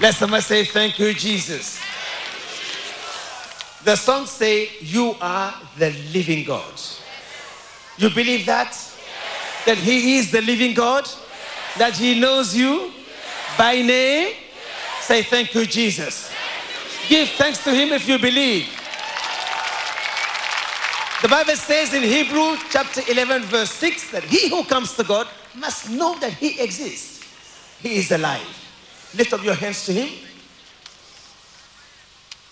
Let somebody say, Thank you, Jesus. The song say, You are the living God. You believe that? That He is the living God? That He knows you by name? Say, Thank you, Jesus. Give thanks to Him if you believe. The Bible says in Hebrew chapter 11, verse 6, that he who comes to God must know that He exists. He is alive. Lift up your hands to Him.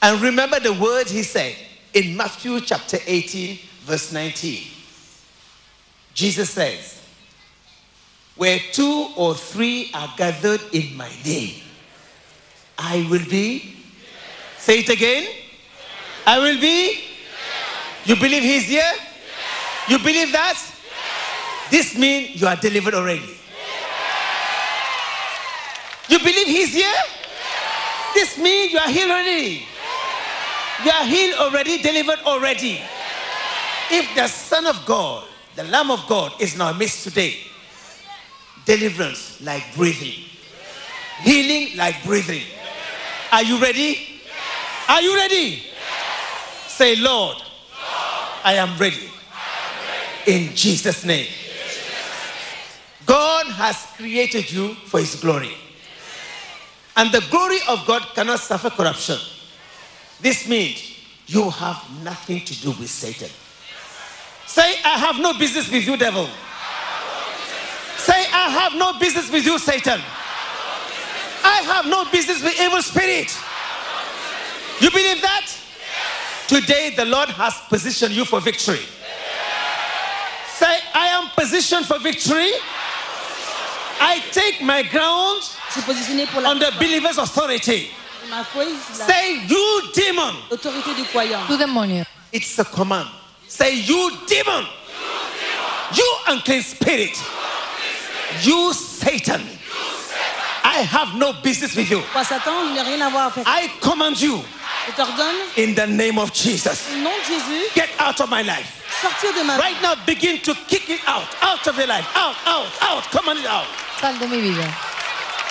And remember the word He said in Matthew chapter 18, verse 19. Jesus says, Where two or three are gathered in my name, I will be. Say it again. I will be. You believe He's here? You believe that? This means you are delivered already. You believe He's here? This means you are healed already. You are healed already, delivered already. If the Son of God, the Lamb of God, is now missed today, deliverance like breathing, healing like breathing. Are you ready? Are you ready? Say, Lord, I am ready. In Jesus' name. God has created you for His glory. And the glory of God cannot suffer corruption. This means you have nothing to do with Satan. Say, I have no business with you, devil. Say, I have no business with you, Satan. I have no business with evil spirit. You believe that? Today, the Lord has positioned you for victory. Say, I am positioned for victory. I take my ground Je suis positionné pour la on the believer's authority. ma foi, la- Say, you demon. l'autorité du croyant. Tu demonio, It's a command. Say, you demon. You unclean spirit. You Satan. I have no business with you. Toi, Satan, je n'ai rien à voir avec. I command you Je t'ordonne, in the name of Jesus. au nom de Jésus, Get out of my life. sortir de ma vie. Right now, begin to kick it out. Out of your life. Out, out, out. Command it out. sal de mi vida.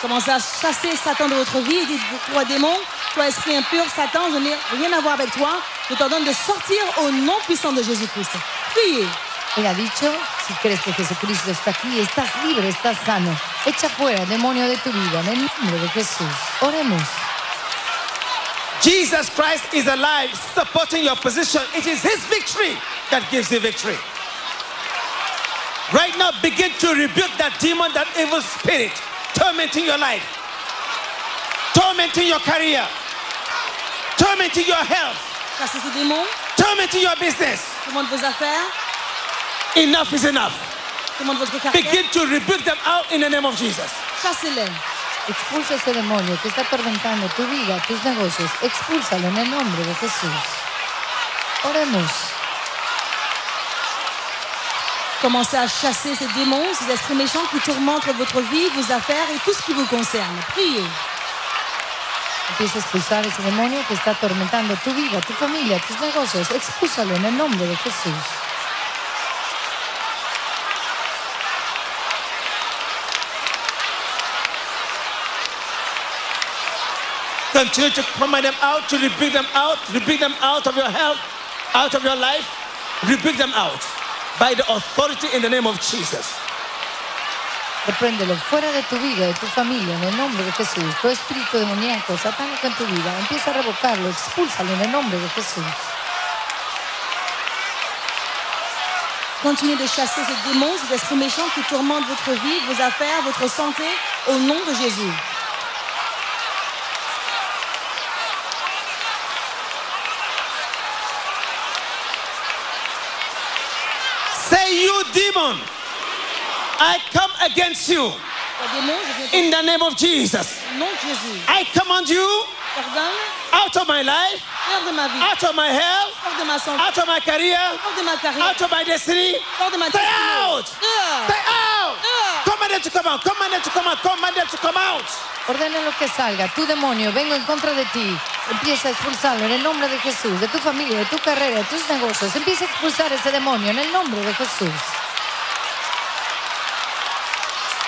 Commencez à chasser Satan de votre vie et dites, toi démon, toi esprit impur, Satan, je n'ai rien à voir avec toi. Je t'ordonne de sortir au nom puissant de Jésus-Christ. Priez. Él ha dicho, si crees que Jesucristo está aquí, estás libre, estás sano. Echa fuera, demonio de tu vida, en el nombre de Jesús. Oremos. Jesus Christ is alive, supporting your position. It is His victory that gives you victory. Right now, begin to rebuke that demon, that evil spirit, tormenting your life, tormenting your career, tormenting your health, Chassez ce démon, tormenting your business. commande vos affaires, Enough is enough. commande votre carrière. Begin to rebuke them out in the name of Jesus. Chassez-les. Expulsa ese demonio que está atormentando tu vida, tus negocios. Expúlsalo en el nombre de Jesús. Oremos. Commencez à chasser ces démons, ces esprits méchants qui tourmentent votre vie, vos affaires et tout ce qui vous concerne. Priez. Empieza a expulsar ese demonio que está atormentando tu vida, tu familia, tus negocios. Expúlsalo en el nombre de Jesús. Continue to command them out, to rebuke them out, rebuke them out of your health, out of your life. Rebuke them out by the authority in the name of Jesus. Repréndelo fuera de tu vida, de tu familia, en el nombre de Jesús. Todo espíritu demoníaco, satánico en tu vida, empieza a revocarlo, expúlsalo en el nombre de Jesús. Continuez de chasser ces démons, ces esprits méchants qui tourmentent votre vie, vos affaires, votre santé, au nom de Jésus. Say, you demon, I come against you Toi, démon, je viens in the name of Jesus. au Jésus. I command you out of my life, hors de ma vie, out of my health, hors de ma santé, out of my career, hors de ma carrière, out of my destiny. hors de ma Stay out! Stay out! Command them to come out. Command them to come out. Command them to come out. Ordena lo que salga. Tu demonio, vengo en contra de ti. Empieza a expulsarlo en el nombre de Jesús, de tu familia, de tu carrera, de tus negocios. Empieza a expulsar ese demonio en el nombre de Jesús.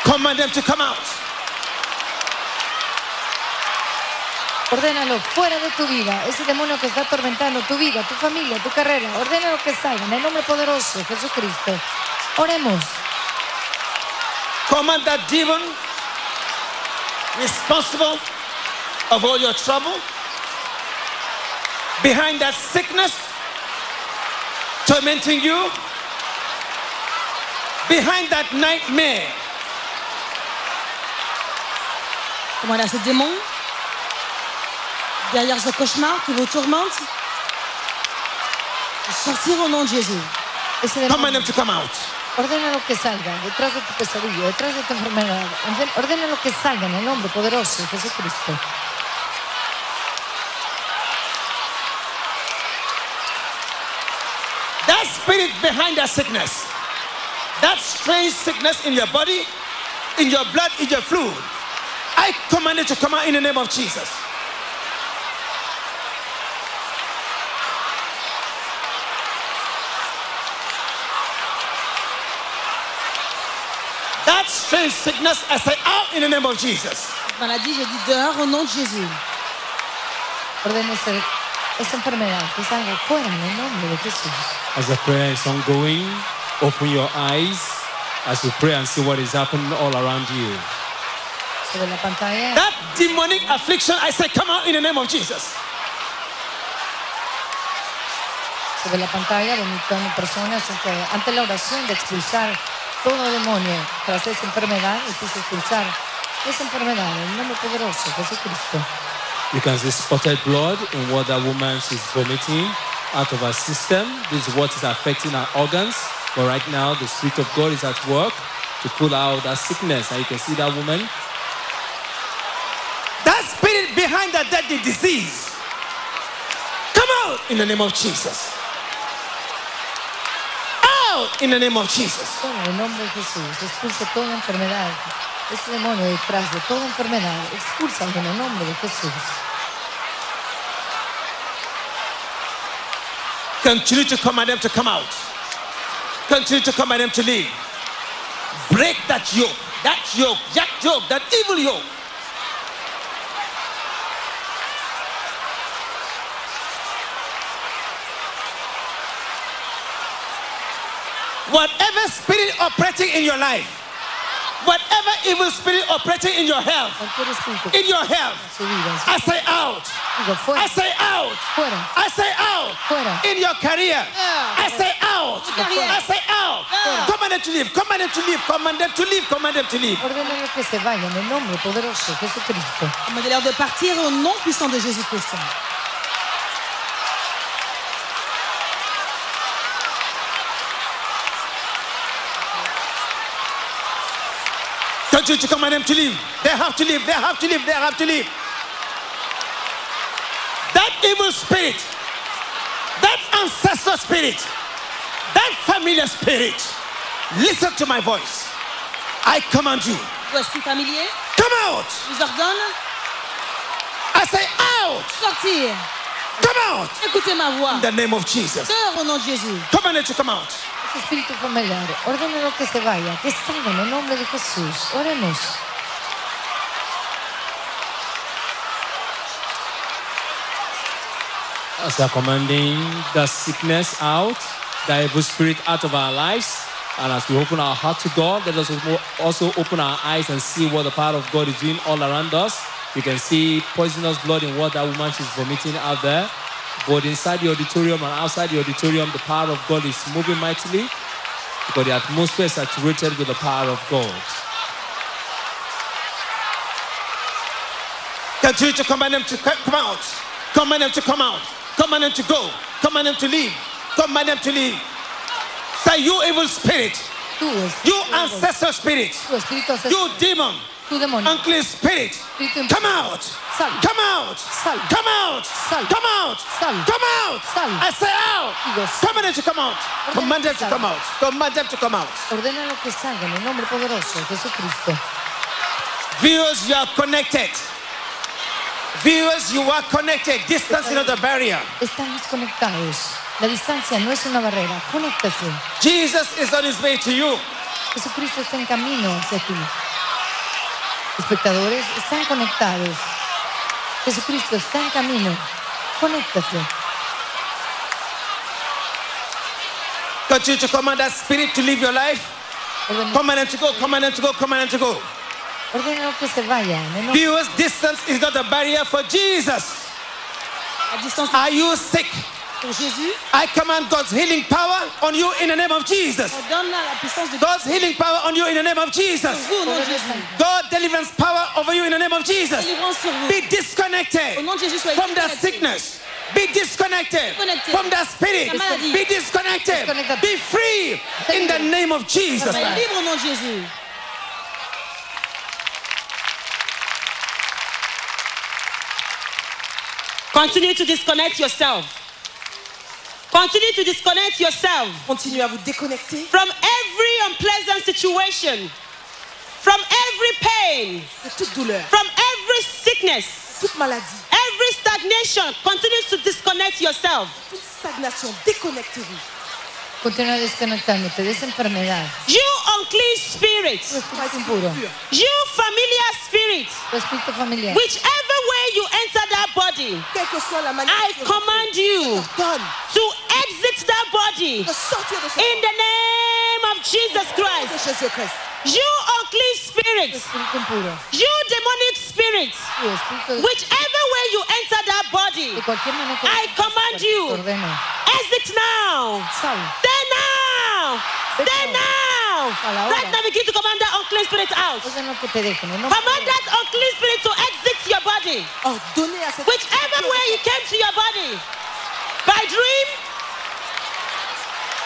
Command them to come out. Ordénalo fuera de tu vida. Ese demonio que está atormentando tu vida, tu familia, tu carrera. Ordénalo que salga en el nombre poderoso de Jesucristo. Oremos. Command that demon responsible of all your trouble, behind that sickness tormenting you, behind that nightmare. Commandez à ce démon, derrière ce cauchemar qui vous tourmente, de sortir au nom de Jésus. Ese Command them to come out. Ordénalo que salga detrás de tu pesadilla, detrás de tu enfermedad. Orden- Ordénalo que salga en el nombre poderoso de Jesucristo. That spirit behind that sickness, that strange sickness in your body, in your blood, in your fluid, I command it to come out in the name of Jesus. That strange sickness, I say out in the name of Jesus. Maladie, j'ai dit dehors au nom de Jésus. Ordena esa enfermedad que salga fuera en el nombre de Jesús. As the prayer is ongoing, open your eyes as you pray and see what is happening all around you. Sobre la pantalla, That demonic affliction, I say come out in the name of Jesus. sobre la pantalla, vomitando personas que ante la oración de expulsar todo demonio tras esa enfermedad, empieza a expulsar esa enfermedad en el nombre poderoso de Jesucristo. You can see spotted blood in what that woman is vomiting out of her system. This is what is affecting her organs. But right now, the Spirit of God is at work to pull out that sickness. And you can see that woman. That spirit behind that deadly disease, come out in the name of Jesus. Out in the name of Jesus. Ese demonio detrás de toda enfermedad, expúlsalo en el nombre de Jesús. Continue to command them to come out. Continue to command them to leave. Break that yoke, that yoke, that yoke, that evil yoke. Whatever spirit operating in your life, whatever evil spirit operating in your health, in your health, I say out. I say out. I say out. In your career. I say out. I say out. Command them to leave. Command them to leave. Command them to leave. Command them to leave. Ordénalo que se vayan en el nombre poderoso de Jesucristo. Commandez-leur de partir au nom puissant de Jésus-Christ. Continue to command them to leave. They have to leave. They have to leave. They have to leave. That evil spirit, that ancestor spirit, that familiar spirit, listen to my voice. I command you. Ou esprit familier, Come out. vous ordonne, I say out. sortir. Come out. Écoutez ma voix. In the name of Jesus. Dehors au nom de Jésus. To come out. Espíritu familiar, ordénalo que se vaya, que salga en el nombre de Jesús. Oremos. As we are commanding the sickness out, the evil spirit out of our lives. And as we open our heart to God, let us also open our eyes and see what the power of God is doing all around us. You can see poisonous blood in what that woman is vomiting out there. But inside the auditorium and outside the auditorium, the power of God is moving mightily because the atmosphere is saturated with the power of God. Continue to command them to come out. Command them to come out. Command them to go. Command them to leave. Command them to leave. Say, you evil spirit, you espíritu, ancestor spirit, tú, espíritu ancestral, you demon, tú demonio, unclean spirit, come out. Sal. Come out. Sal. Come out. Sal. Come out. Sal. Come out. Sal. I say out. Command them to come out. Command them to come out. Command them to come out. ordénalo que salga en el nombre poderoso de Jesucristo. Viewers, you are connected. Viewers, you are connected. Distance is not a barrier. Estamos conectados. La distancia no es una barrera. Conéctase. Jesus is on his way to you. Jesucristo está en camino hacia ti. Espectadores están conectados. Jesucristo está en camino. Conéctate. Continue to command that spirit to live your life. Ordena, Command them to go, command them to go, command them to go. ordena que se vayan. En Viewers, distance is not a barrier for Jesus. À distance Are you sick? Pour Jésus, I command God's healing power on you in the name of Jesus. on donne la puissance de Dieu God's healing power on you in the name of Jesus. vous au nom de Jésus. God deliverance power over you in the name of Jesus. Délivrance sur vous. Be disconnected Au nom de Jésus, soyez from the connectés. sickness. Be disconnected Disconnected. from the spirit. Be disconnected. Disconnected. Be free in the name of Jesus. Soyez libres au nom de Jésus. Continue to disconnect yourself. Continue to disconnect yourself Continuez à vous déconnecter from every unpleasant situation, from every pain, de toute douleur, from every sickness, toute maladie, every stagnation. Continue to disconnect yourself. toute stagnation. Déconnectez-vous. Continúa desconectándote de esa enfermedad. You unclean spirit, Tu espíritu impuro, you familiar spirit, tu espíritu familiar. whichever way you enter that body, Quelle que soit la manière I command you to exit that body de sortir de ce in the name of Jesus Christ. You unclean Tu spirit, you demonic spirit, tu espíritu whichever way you enter that body, de cualquier manera que I command you. Ordeno. exit now. Sal. Stay now. Stay now. A la hora. Right now, begin to command that unclean spirit out. Ordeno que te dejen. en nombre Command that unclean spirit to exit your body. Oh, Cette Whichever way he came to your body, by dream,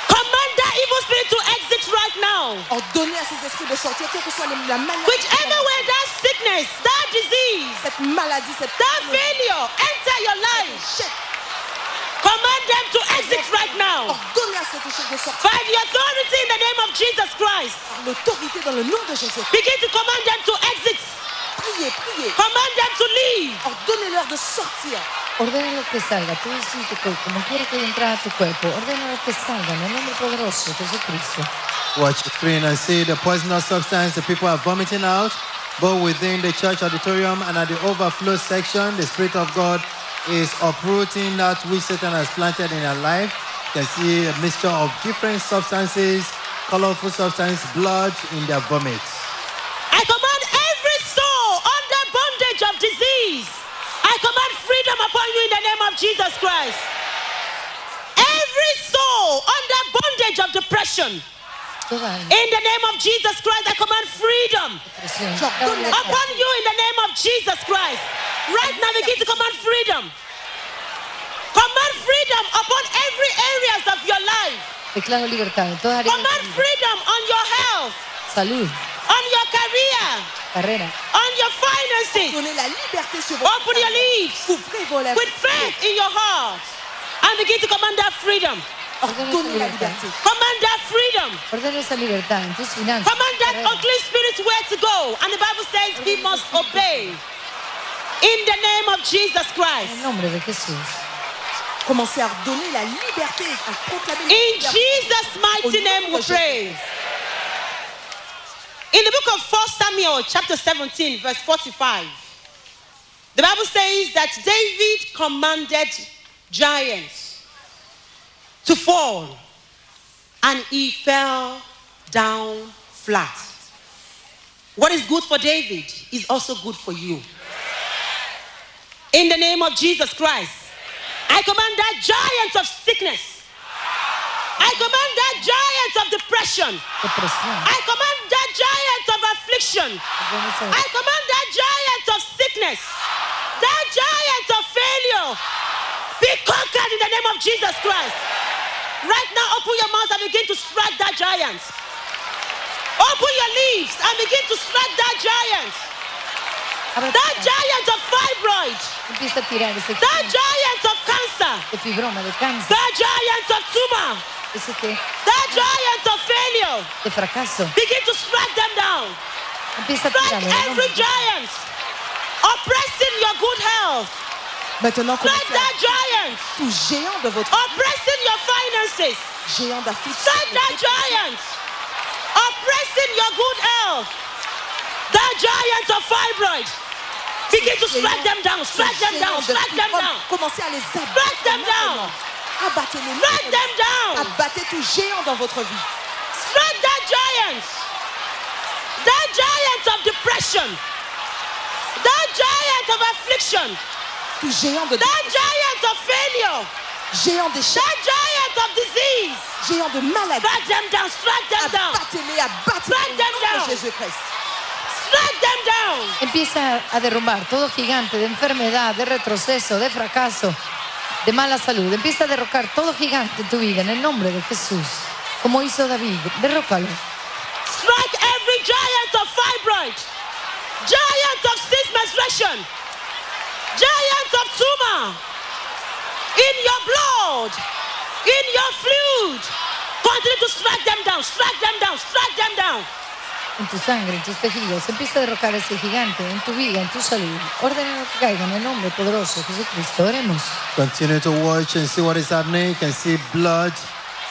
command that evil spirit to exit right now. Oh, Ordonnez à ces esprits de sortir, quelle que soit les- la manière. Whichever way that sickness, that disease, that failure enter your life. Command them to exit right now. Ordonnez à cet échec de sortir By the authority in the name of Jesus Christ, par l'autorité dans le nom de Jésus. begin to command them to exit. Priez, priez. Command them to leave. Ordonnez-leur de sortir. Ordénalo que salga. Todo espíritu que, como quiere que entre a tu cuerpo, ordénalo que salga. En el nombre poderoso de Jesucristo. Watch the screen and see the poisonous substance the people are vomiting out, both within the church auditorium and at the overflow section. The Spirit of God is uprooting that which Satan has planted in their life. You can see a mixture of different substances, colorful substance, blood in their vomit. I command every soul under bondage of disease. I command freedom upon you in the name of Jesus Christ. Every soul under bondage of depression. Toda alma, In the name of Jesus Christ, I command freedom depresión, Yo toda ordonne alma, upon you in the name of Jesus Christ. Right now, begin to command freedom. Command freedom upon every areas of your life. Declaro libertad en toda área Command freedom on your health, Salud, on your career, carrera. on your finances. Donnez la liberté sur votre Open your lips Ouvrez with faith in your heart and begin to command that freedom. Ordonnez la liberté. Command that freedom. Ordena esa libertad en tus finanzas. Command that carrera. unclean spirit where to go. And the Bible says he must obey. In the name of Jesus Christ. el nombre de Jesús. Commencez à ordonner la liberté, à proclamer la In. Jesus' mighty name we pray. In the book of 1 Samuel, chapter 17, verse 45, the Bible says that David commanded giants to fall, and he fell down flat. What is good for David is also good for you. In the name of Jesus Christ, I command that giant of sickness I command that giant of depression. Depresión. I command that giant of affliction. I command that giant of sickness. That giant of failure. Be conquered in the name of Jesus Christ. Right now, open your mouth and begin to strike that giant. Open your lips and begin to strike that giant. That giant of fibroid. Empieza a tirar ese That giant of cancer. de fibroma, de cáncer, That giant of tumor. That giant of failure. Begin to strike them down. Strike tirarlo. en el every giant oppressing your good health. Maintenant, commencez à that giant tout géant de votre oppressing your finances. géant d'affliction. Strike that giant oppressing your good health. That giant of fibroid. Begin to strike them down, strike them down, strike them down. Commencez à les abattre. Strike them down. Abattez-les. Strike them down. Abattez tout géant dans votre vie. Strike that giant. That giant of depression. That giant of affliction. Tout géant de That giant of failure. géant d'échec, That giant of disease. géant de maladie. Strike them down, strike them down. Abattez-les, abattez-les au nom de Jésus-Christ. Strike them down. Empieza a derrumbar todo gigante de enfermedad, de retroceso, de fracaso, de mala salud. Empieza a derrocar todo gigante en tu vida en el nombre de Jesús. Como hizo David, derrócalo. Strike every giant of fibroid. Giant of cyst menstruation. Giant of tumor. In your blood. In your fluid. Continue to strike them down. Strike them down. Strike them down. En tu sangre, en tus tejidos. Empieza a derrocar ese gigante en tu vida, en tu salud. Ordena que caiga en el nombre poderoso de Jesucristo. Oremos. Continue to watch and see what is happening. You can see blood,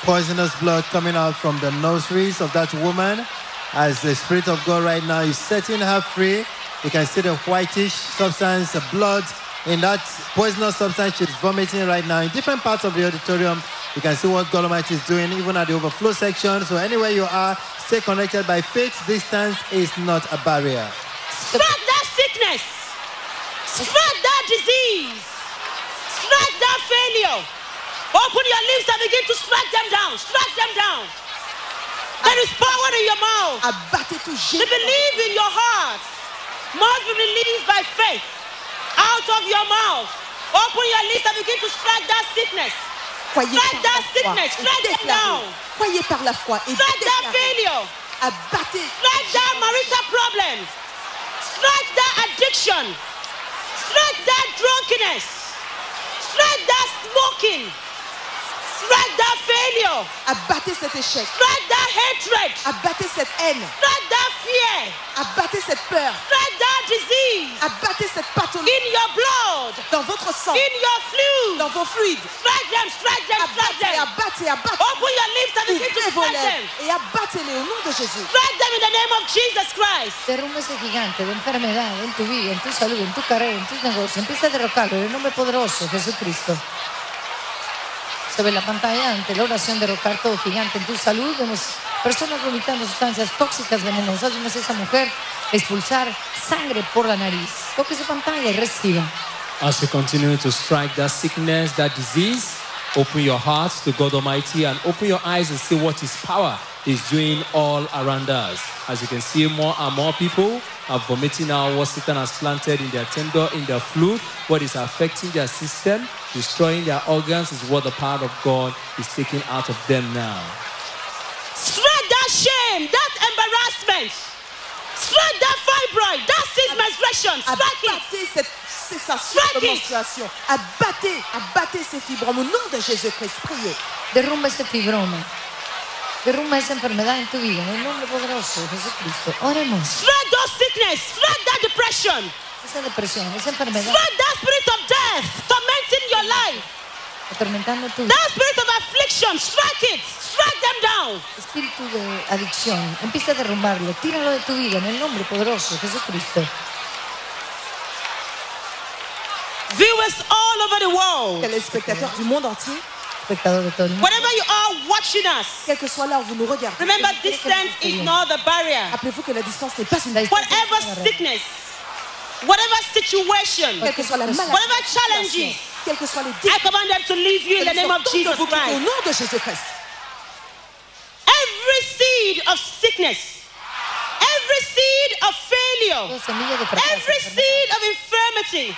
poisonous blood coming out from the nostrils of that woman. As the Spirit of God right now is setting her free, you can see the whitish substance, the blood in that poisonous substance she's vomiting right now. In different parts of the auditorium, you can see what God Almighty is doing, even at the overflow section. So anywhere you are, stay connected by faith. Distance is not a barrier. Strike that sickness. Strike that disease. Strike that failure. Open your lips and begin to strike them down. Strike them down. There is power in your mouth. Abattez tout The géant. belief in your heart must be released by faith out of your mouth. Open your lips and begin to strike that sickness. Croyez Strike that sickness. Strike them déclarez. down. Croyez par la foi et Strike that failure. Abattez. Strike that marital problem. Strike that addiction. Strike that drunkenness. Strike that smoking. Strike that failure. Abattez cet échec. Strike that hatred. Abattez cette haine. Strike that fear. Abattez cette peur. Strike that disease. Abattez cette pathologie In your blood. dans votre sang, In your fluid. dans vos fluides. Strike them, strike them, strike Abattez, them. abattez, abattez. Open your lips and begin to Ouvrez vos strike them. lèvres et abattez-les au nom de Jésus. Strike them in the name of Jesus Christ. Derrumba ese gigante de enfermedad en tu vida, en tu salud, en tu carrera, en tus negocios. Empieza a derrocarlo en el nombre poderoso de Jesucristo. Se ve la pantalla ante la oración derrocar todo gigante en tu salud. Vemos personas vomitando sustancias tóxicas, venenosas. Vemos a esa mujer expulsar sangre por la nariz. Toque su pantalla y reciba. As we continue to strike that sickness, that disease, open your hearts to God Almighty and open your eyes and see what His power is doing all around us. As you can see, more and more people are vomiting now what Satan has planted in their tender, in their fluid, what is affecting their system, destroying their organs, is what the power of God is taking out of them now. Strike that shame, that embarrassment. Strike that fibroid, that cyst menstruation. Strike it. Abattez cette cessation Strike de it. menstruation. Abattez, abattez ces fibromes au nom de Jésus-Christ. Priez. Derrumba ese fibroma. Derrumba esa enfermedad en tu vida en el nombre poderoso de Jesucristo. Oremos. Strike those sickness. Strike that depression. Esa depresión, esa enfermedad Strike that spirit of death tormenting your life. atormentando tu vida. That spirit of affliction. Strike it. Strike them down. Espíritu de adicción, empieza a derrumbarlo, tíralo de tu vida en el nombre poderoso de Jesucristo. Viewers all over the world. Téléspectateurs du monde entier, Espectador de mundo. Wherever you are watching us, quel que soit où vous nous regardez, remember distance is not the barrier. rappelez-vous que la distance n'est pas une barrière. Whatever es una barrera. sickness, whatever situation, Quelle que soit la maladie, whatever challenges, que soient les I command them to leave you in the name of Jesus sortent de vous quitter au nom de Jésus-Christ. Every seed of sickness, every seed of failure, Toda semilla de fracaso, every seed of infirmity,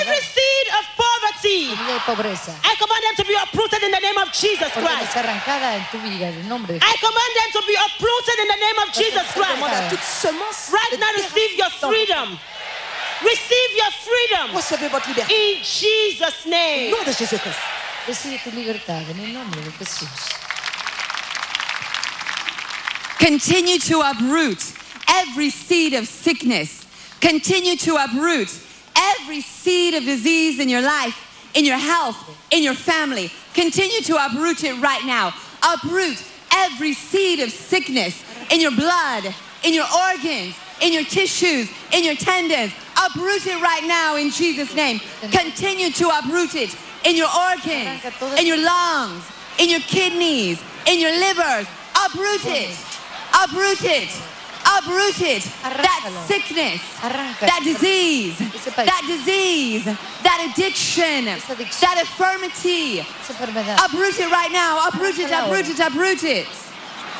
every seed of poverty, semilla de pobreza. I command them to be uprooted in the name of Jesus Christ. ser arrancada en tu vida en el nombre de I command them to be uprooted in the name of Jesus Christ. à toute semence Right now, receive your terre dans votre- freedom. Receive your freedom Recevez votre liberté. in Jesus' Au name. nom de Jésus-Christ. Recibe tu libertad en el de Jesús. Continue to uproot every seed of sickness. Continue to uproot every seed of disease in your life, in your health, in your family. Continue to uproot it right now. Uproot every seed of sickness in your blood, in your organs, in your tissues, in your tendons. Uproot it right now in Jesus' name. Continue to uproot it in your organs, in your lungs, in your kidneys, in your livers. Uproot it. Uproot it. Uproot it. That sickness, that disease, that disease, that addiction, that infirmity. Esa enfermedad. Uproot it right now. Uproot it, uproot it, uproot it.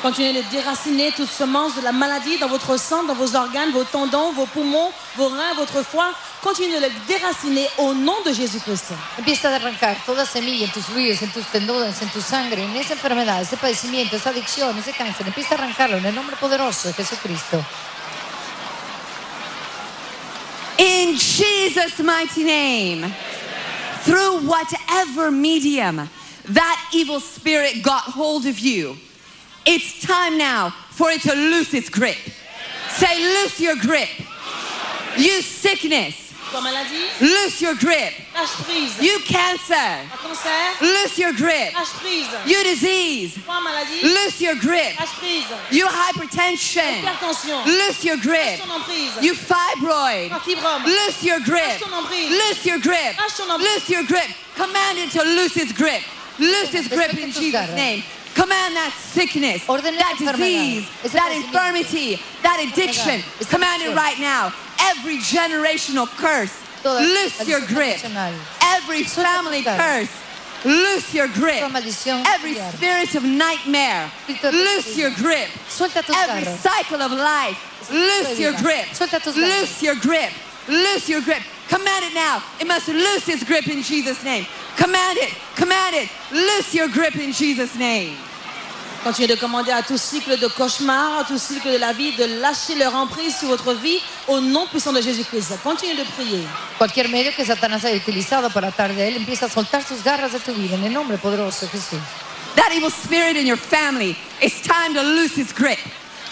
Continuez de déraciner toute semence de la maladie dans votre sang, dans vos organes, vos tendons, vos poumons, vos reins, votre foie. Continuez de le déraciner au nom de Jésus-Christ. Empieza a arrancar toda semilla en tus ríos, en tus tendones, en tu sangre, en esa enfermedad, ese padecimiento, esa adicción, ese cáncer. Empieza a arrancarlo en el nombre poderoso de Jesucristo. In Jesus' mighty name, through whatever medium that evil spirit got hold of you, it's time now for it to loose its grip. Say, loose your grip. You sickness, loose your grip. You cancer, Toi loose your grip. You disease, Toi loose your grip. You hypertension, Hypertension, loose your grip. lâche ton emprise. You fibroid, Toi Loose your grip. Lâche. Loose your grip. Lâche. Loose your grip. Command it to loose its grip. Loose its grip in Jesus' name. Command that sickness, that disease, that infirmity, that addiction. Command it right now. Every generational curse, loose your grip. Every family curse, loose your grip. Every spirit of nightmare, loose your grip. Every cycle of life, loose your grip. Suelta tus garras. Loose your grip. Loose your grip. Command it now. It must loose its grip in Jesus' name. Command it. Command it. Loose your grip in Jesus' name. Continuez de commander à tout cycle de cauchemar, à tout cycle de la vie, de lâcher leur emprise sur votre vie au nom puissant de Jésus-Christ. Continuez de prier. Cualquier medio que Satanás haya utilizado para atar de él, empieza a soltar sus garras de tu vida en el nombre poderoso de Jesús. That evil spirit in your family, it's time to loose its grip.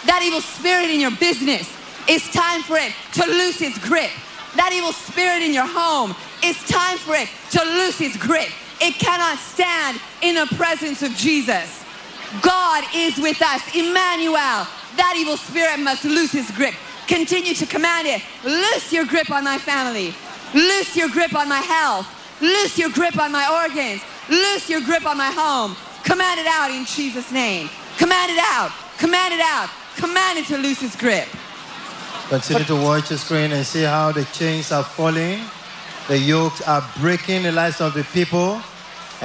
That evil spirit in your business, it's time for it to loose its grip. That evil spirit in your home, it's time for it to loose its grip. It cannot stand in the presence of Jesus. God is with us. Emmanuel, that evil spirit must loose his grip. Continue to command it. Loose your grip on my family. Loose your grip on my health. Loose your grip on my organs. Loose your grip on my home. Command it out in Jesus' name. Command it out. Command it out. Command it to loose its grip. Continue to watch the screen and see how the chains are falling, the yokes are breaking the lives of the people,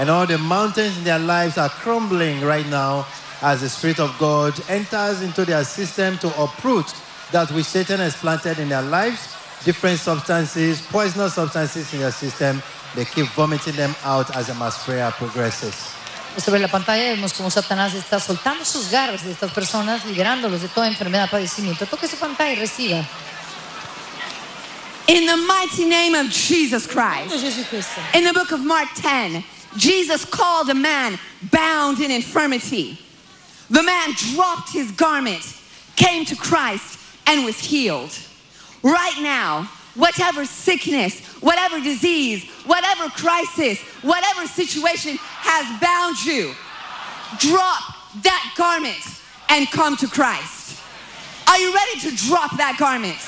and all the mountains in their lives are crumbling right now as the Spirit of God enters into their system to uproot that which Satan has planted in their lives, different substances, poisonous substances in their system. They keep vomiting them out as the mass prayer progresses. Sobre la pantalla vemos cómo Satanás está soltando sus garras de estas personas, liberándolos de toda enfermedad, padecimiento. Toque su pantalla y reciba. In the mighty name of Jesus Jésus-Christ. In the book of Mark 10, Jesus called a man bound in infirmity. The man dropped his garment, came to Christ, and was healed. Right now, whatever sickness, whatever disease, whatever crisis, whatever situation has bound you, drop that garment and come to Christ. Are you ready to drop that garment?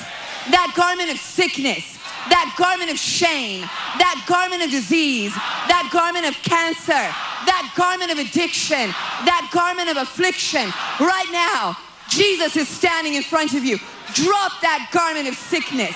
That garment of sickness, that garment of shame, that garment of disease, that garment of cancer, that garment of addiction, that garment of affliction. Right now, Jesus is standing in front of you. Drop that garment of sickness.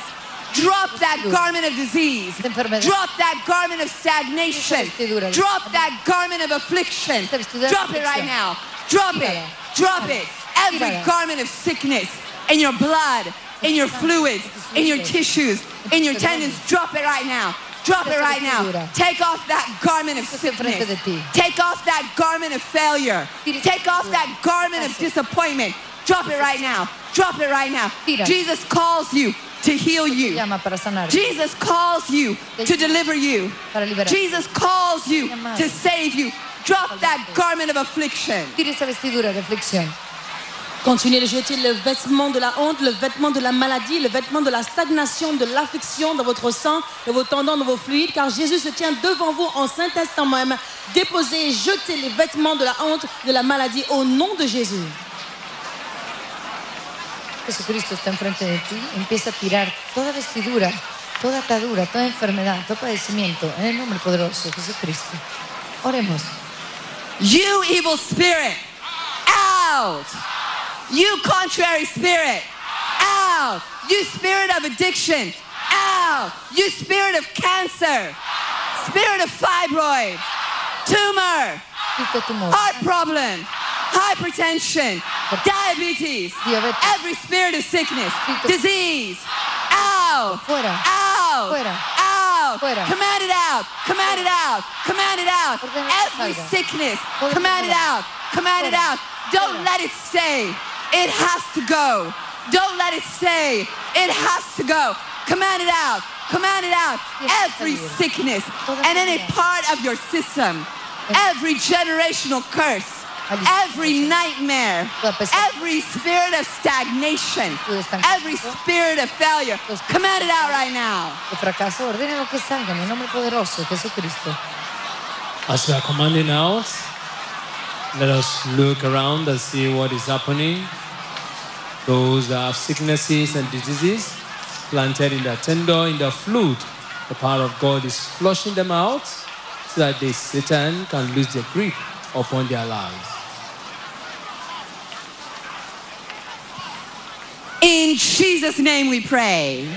Drop that garment of disease. Drop that garment of stagnation. Drop that garment of affliction. Drop it right now. Drop it. Drop it. Every garment of sickness in your blood, in your fluids, in your tissues, in your tendons. Drop it right now. Drop it right now. Take off that garment of sickness. Take off that garment of failure. Take off that garment of disappointment. Drop it right now. Drop it right now. Jesus calls you to heal you. Llama para sanar. Jesus calls you to deliver you. Jesus calls you to save you. Drop that garment of affliction. Continuez de jeter le vêtement de la honte, le vêtement de la maladie, le vêtement de la stagnation, de l'affliction dans votre sang, dans vos tendons, dans vos fluides, car Jésus se tient devant vous en Saint-Instant même. Déposez et jetez les vêtements de la honte, de la maladie au nom de Jésus. Jesucristo está enfrente de ti, empieza a tirar toda vestidura, toda atadura, toda enfermedad, todo padecimiento, en el nombre poderoso de Jesucristo. Oremos. You evil spirit, out. You contrary spirit, out. You spirit of addiction, out. You spirit of cancer, spirit of fibroid, tumor, heart problem, hypertension, diabetes, every spirit of sickness, disease, out, Fuera. out, out, command it out, command it out, command it out, every sickness, command it out, command it out, don't let it stay, it has to go, don't let it stay, it has to go, command it out, command it out, every sickness, and any part of your system, every generational curse, every nightmare, every spirit of stagnation, every spirit of failure, command it out right now. De fracaso, ordena que salga en el nombre poderoso de Jesucristo. As we are commanding out, let us look around and see what is happening. Those that have sicknesses and diseases planted in their tender, in their fluid, the power of God is flushing them out so that the Satan can lose their grip upon their lives. In Jesus' name we pray.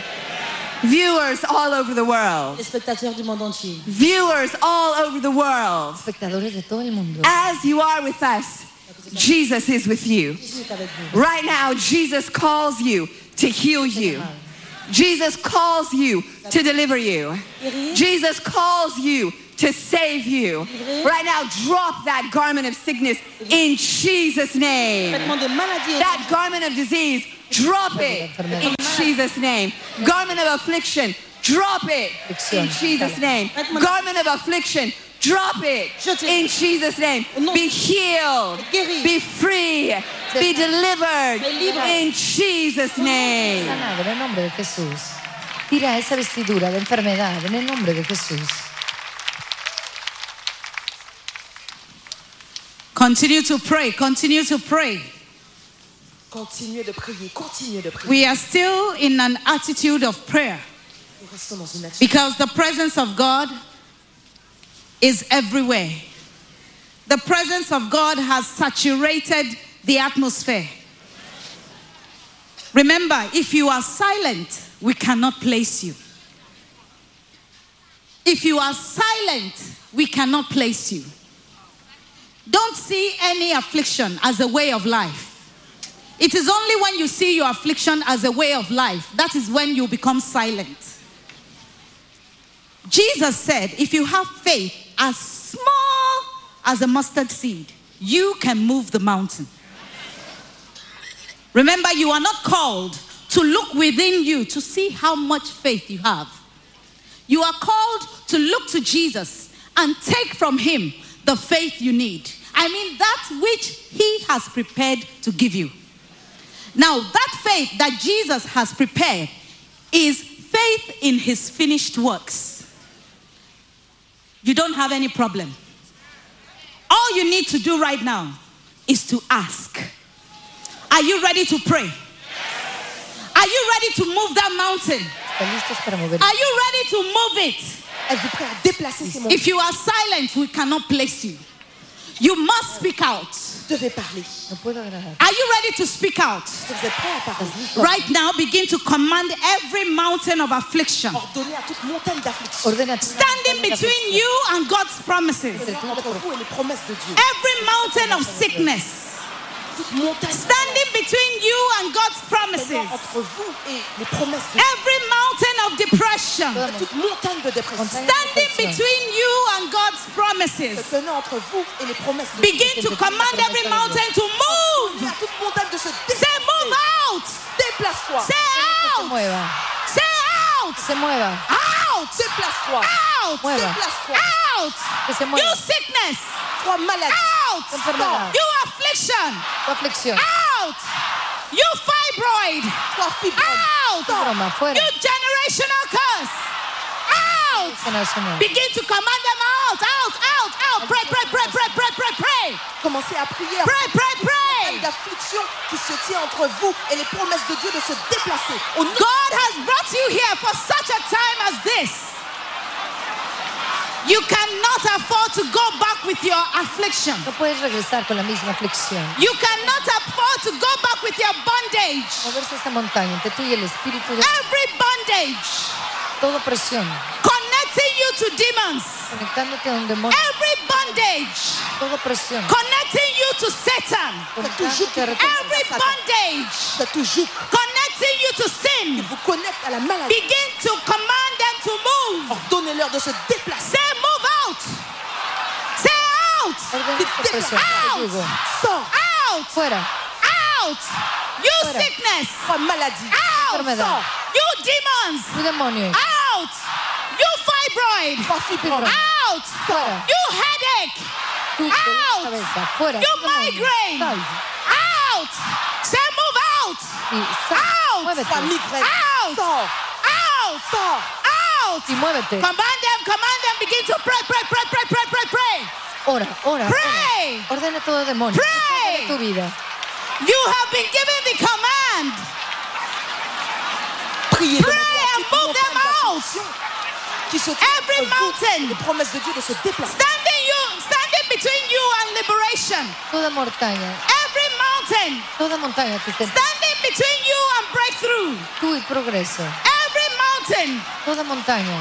Viewers all over the world, spectateurs du monde entier. viewers all over the world, Espectadores de todo el mundo. as you are with us, Jesus is with you. Jésus est avec vous. Right now, Jesus calls you to heal you. Jesus calls you to deliver you. Jesus calls you to save you. Right now, drop that garment of sickness in Jesus' name. Vêtements de maladie. et That garment of disease, drop it in Jesus' name. Garment of affliction, drop it in Jesus' name. Garment of affliction, drop it in Jesus' name. Oh, be healed, be free, be delivered in Jesus' name. En el nombre de Jesús. Tira esa vestidura de enfermedad en el nombre de Jesús. Continue to pray, continue to pray. Continuez de prier, continuez de prier. We are still in an attitude of prayer Nous restons dans une attitude. because the presence of God is everywhere. The presence of God has saturated the atmosphere. Remember, if you are silent, we cannot place you. If you are silent, we cannot place you. Don't see any affliction as a way of life. It is only when you see your affliction as a way of life that is when you become silent. Jesus said, if you have faith as small as a mustard seed, you can move the mountain. Remember, you are not called to look within you to see how much faith you have. You are called to look to Jesus and take from him the faith you need. I mean, that which he has prepared to give you. Now, that faith that Jesus has prepared is faith in his finished works. You don't have any problem. All you need to do right now is to ask. Are you ready to pray? Are you ready to move that mountain? ¿Están listos para mover? Are you ready to move it? Êtes-vous prêts à déplacer ces montagnes If you are silent, we cannot place you. You must speak out. Vous devez parler. No. Are you ready to speak out? Est-ce que vous êtes prêts à parler Right now, begin to command every mountain of affliction Ordonnez à toute montagne d'affliction. Ordena tu- standing between you and God's promises. Entre vous et les promesses de Dieu. Every mountain of sickness Toute montagne standing between you and God's promises. Seigneur, entre vous et les promesses de Dieu. Every mountain of depression Toute montagne de dépression. standing between you and God's promises. Tenant entre vous et les promesses de Dieu. Begin to command every mountain to move. Ordonnez à toute montagne de se Say, move out. Déplace-toi. Say Se out. mueva. Say out. Se mueva. Out. Déplace-toi. Out. Mueva. Déplace-toi. Out. Que se You mueva. sickness. Toi malade. Out. Enfermedad. You affliction. Tu aflicción. Out. You fibroid. Toi fibrome. Out. Broma, fuera. You generational curse. Out. Generacional. Begin to command them out. Out. Out. Out. Pray. Pray. Pray. Pray. Pray. Pray. Pray. Commencez à prier. Pray. Pray. Pray. d'affliction qui se tient entre vous et les promesses de Dieu de se déplacer. Au God has brought you here for such a time as this. You cannot afford to go back with your affliction. No puedes regresar con la misma aflicción. You cannot afford to go back with your bondage. Moverse esa montaña entre tú y el espíritu de Every bondage toda presión, connecting you to demons. conectándote a un demonio, Every bondage toda presión, connecting you to Satan. Every reconciliar bondage de toujours connecting you to sin. vous connecte à la maladie. Begin to command them to move. Oh, Ordonnez-leur de se déplacer. Say move out. Say out. Ordena esta Out. digo, Sors. Out. fuera, Out. You Fuera. sickness. Toi, maladie. Out. Enfermedad. You demons. tu demonio, Out. You fibroid. Toi. Out. Fuera. You headache. tu Out. cabeza, fuera, You migraine. sal Out. Say move out. y sal, Out. Toi, muévete, migraine. Out. Sors. Out. Out. y muévete, Command them, command them, begin to pray, pray, pray, pray, pray, pray, pray. ora, ora, Pray. ora. ordena todo demonio, de tu vida, You have been given the command. Priez. Pray and move them out. Qui se Every mountain. Les promesses de Dieu de se déplacer. Standing you, standing between you and liberation. toda montaña, Every mountain toda montaña que esté standing between you and breakthrough. tú y progreso, Every mountain toda montaña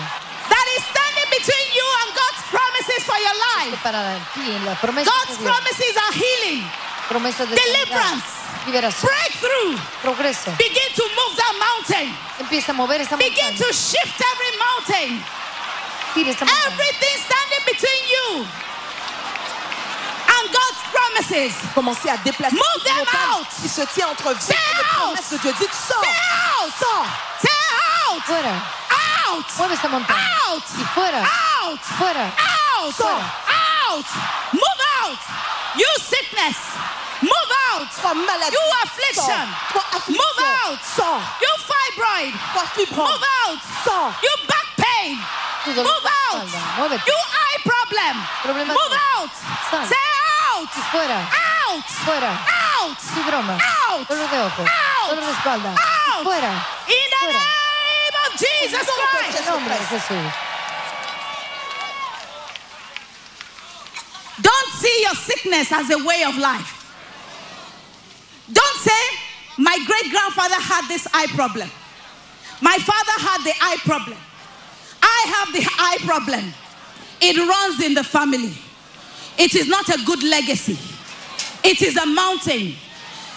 that is standing between you and God's promises for your life. para ti en las promesas God's promises are healing, promesas de deliverance, liberación, breakthrough. progreso, Begin to move that mountain. empieza a mover esa montaña. Begin to shift every mountain. Everything standing between you and God's promises. Commencez à déplacer Move them out. qui se tient entre vous et les out. promesses de Dieu. Dites sors. Out. Sors. Out. fuera, Out. mueve esa montaña, Out. y fuera, Out. fuera, Out. Fuera. Out. Move out. You sickness. Move out. Toi, maladie. You affliction. Toi, affliction. Move out. Sors. You fibroid. Toi, fibrome. Move out. Sors. You back pain. Move out. You eye problem. Move out. Say out. fuera, Out. fuera, Out. fibroma, Out. dolor de ojos, Out. dolor de espalda, Out. fuera, In the Fuera. name of Jesus Christ. en nombre de Jesús. Don't see your sickness as a way of life. Don't say, my great grandfather had this eye problem. My father had the eye problem. I have the eye problem. It runs in the family. It is not a good legacy. It is a mountain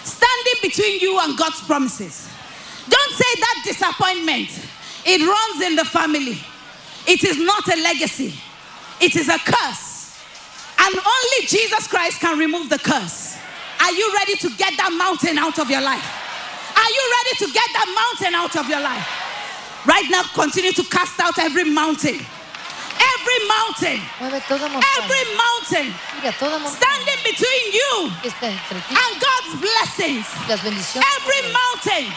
standing between you and God's promises. Don't say that disappointment. It runs in the family. It is not a legacy. It is a curse. And only Jesus Christ can remove the curse. Are you ready to get that mountain out of your life? Are you ready to get that mountain out of your life? Right now, continue to cast out every mountain. Every mountain. Mueve toda montaña, Every mountain tira toda montaña standing between you que está entre ti and God's blessings. y las bendiciones, Every mountain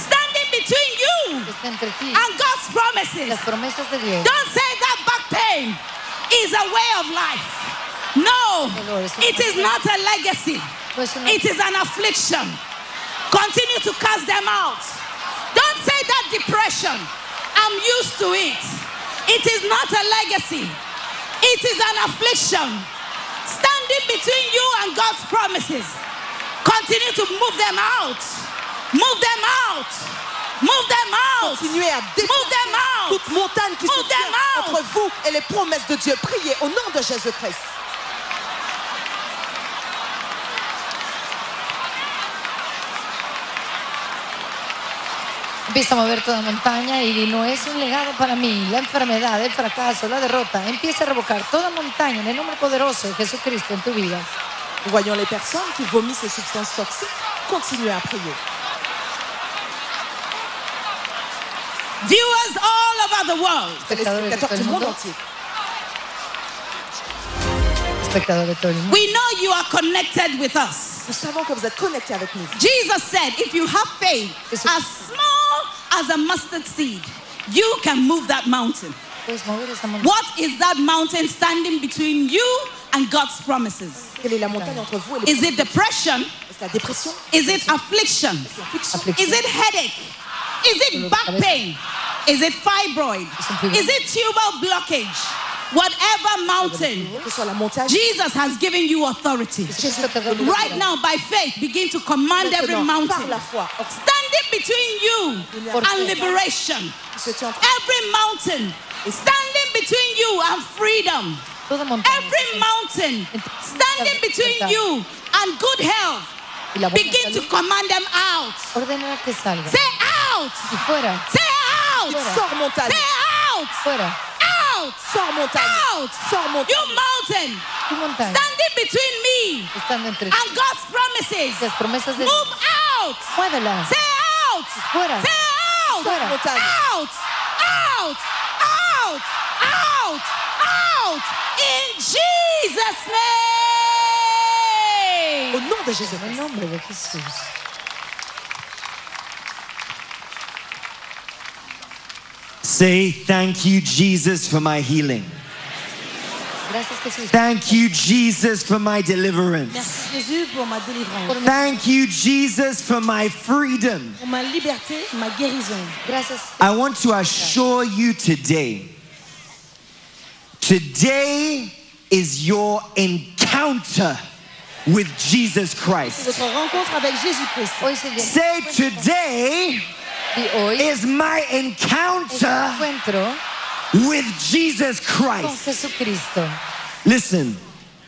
standing between you que está entre ti and God's promises. las promesas de Dios. Don't say that back pain is a way of life. No, it is not a legacy. No es una- It is an affliction. Continue to cast them out. Don't say that depression. I'm used to it. It is not a legacy. It is an affliction. Standing between you and God's promises. Continue to move them out. Move them out. Move them out. Continuez à Move déplacer them out. toute montagne qui se Move them tient out. entre vous et les promesses de Dieu. Priez au nom de Jésus-Christ. Empieza a mover toda montaña y no es un legado para mí, la enfermedad, el fracaso, la derrota. Empieza a revocar toda montaña en el nombre poderoso de Jesucristo en tu vida. Voyons les personnes qui vomissent ces substances toxiques. Continuez à prier. Viewers all over the world. Espectadores de todo el du monde mundo, entier. espectadores de todo el mundo. We know you are connected with us. Nous savons que vous êtes connectés avec nous. Jesus said, if you have faith as small as a mustard seed, you can move that mountain. Puedes mover esa montaña. What is that mountain standing between you and God's promises? Quelle est la montagne entre vous et les Is it depression? Est-ce la dépression Is it? Affliction. Is it headache? Is it back pain? Is it fibroid? Is it tubal blockage? Whatever mountain, Que ce soit la montagne. Jesus has given you authority. Cristo te da Right now, by faith, begin to command every mountain standing between you and liberation. qui se tient entre Every mountain standing between you and freedom. Every mountain standing between you and good health. Y la buena Begin to command them out. Ordena que salga. Say out. Say out. Say out. Out. Sors montagne. Out. Sors montagne. You mountain Tu montaña. standing between me Estando entre and God's promises. las promesas de Move out. Muévela. Say out. Fuera. Say out. Fuera. Montagne. Out. Out. Out. Out. Out. In Jesus' Au name. nom de Jésus. El nombre de Jesús. Say, Thank you, Jesus, for my healing. Thank you, Jesus, for my deliverance. Merci Jésus pour ma délivrance, Thank you, Jesus, for my freedom. pour ma liberté, ma guérison. Gracias. I want to assure you today, today is your encounter with Jesus Christ. Votre rencontre avec Jésus-Christ. Hoy se viene. Say, today Hoy is my encounter with Jesus Christ. Listen,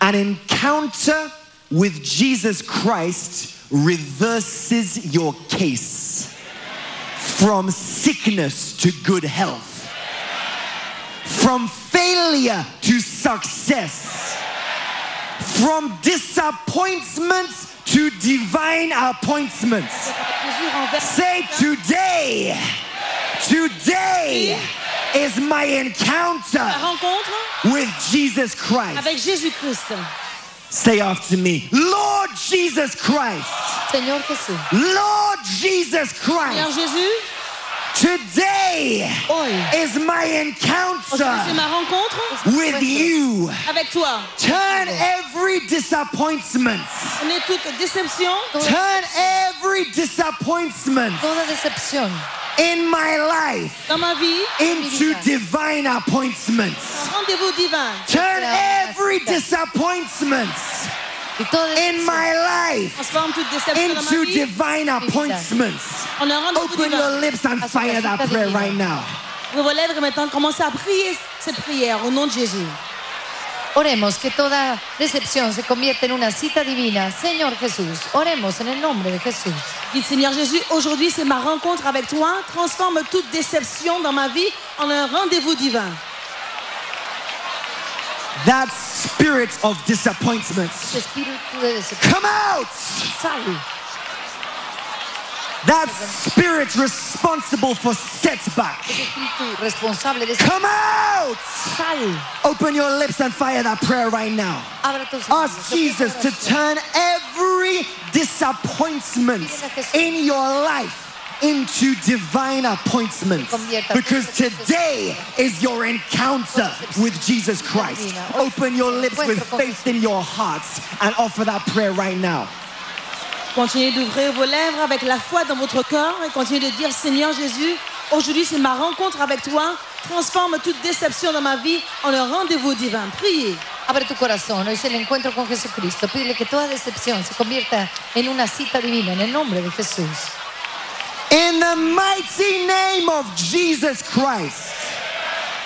an encounter with Jesus Christ reverses your case from sickness to good health, from failure to success, from disappointments to divine appointments. Say today, today is my encounter with Jesus Christ. Say after me, Lord Jesus Christ, Lord Jesus Christ, today is my encounter with you. Turn every disappointment, On est toute déception, turn every disappointment in my life dans ma vie, into divine appointments. Turn every disappointment in my life into vie divine appointments. Open your lips and fire that prayer right now. Ouvrez vos lèvres et maintenant commencez à prier cette prière au nom de Jésus. Oremos que toda decepción se convierta en una cita divina. Señor Jesús, oremos en el nombre de Jesús. Dites Seigneur Jésus, aujourd'hui c'est ma rencontre avec toi. Transforme toute déception dans ma vie en un rendez-vous divin. That spirit of disappointment, Tu espíritu de decepción, come out. sal. That spirit responsible for setback, Ese espíritu responsable de come out. Open your lips and fire that prayer right now. Ask. Jesus to turn every disappointment in your life into divine appointments. Because today is your encounter with Jesus Christ. Open your lips with faith in your hearts and offer that prayer right now. Continuez d'ouvrir vos lèvres avec la foi dans votre cœur et continuez de dire Seigneur Jésus, aujourd'hui c'est ma rencontre avec toi. Transforme toute déception dans ma vie en un rendez-vous divin. Priez. Abre tu corazón, hoy es el encuentro con Jesucristo. Pídele que toda decepción se convierta en una cita divina en el nombre de Jesús. In the mighty name of Jesus Christ,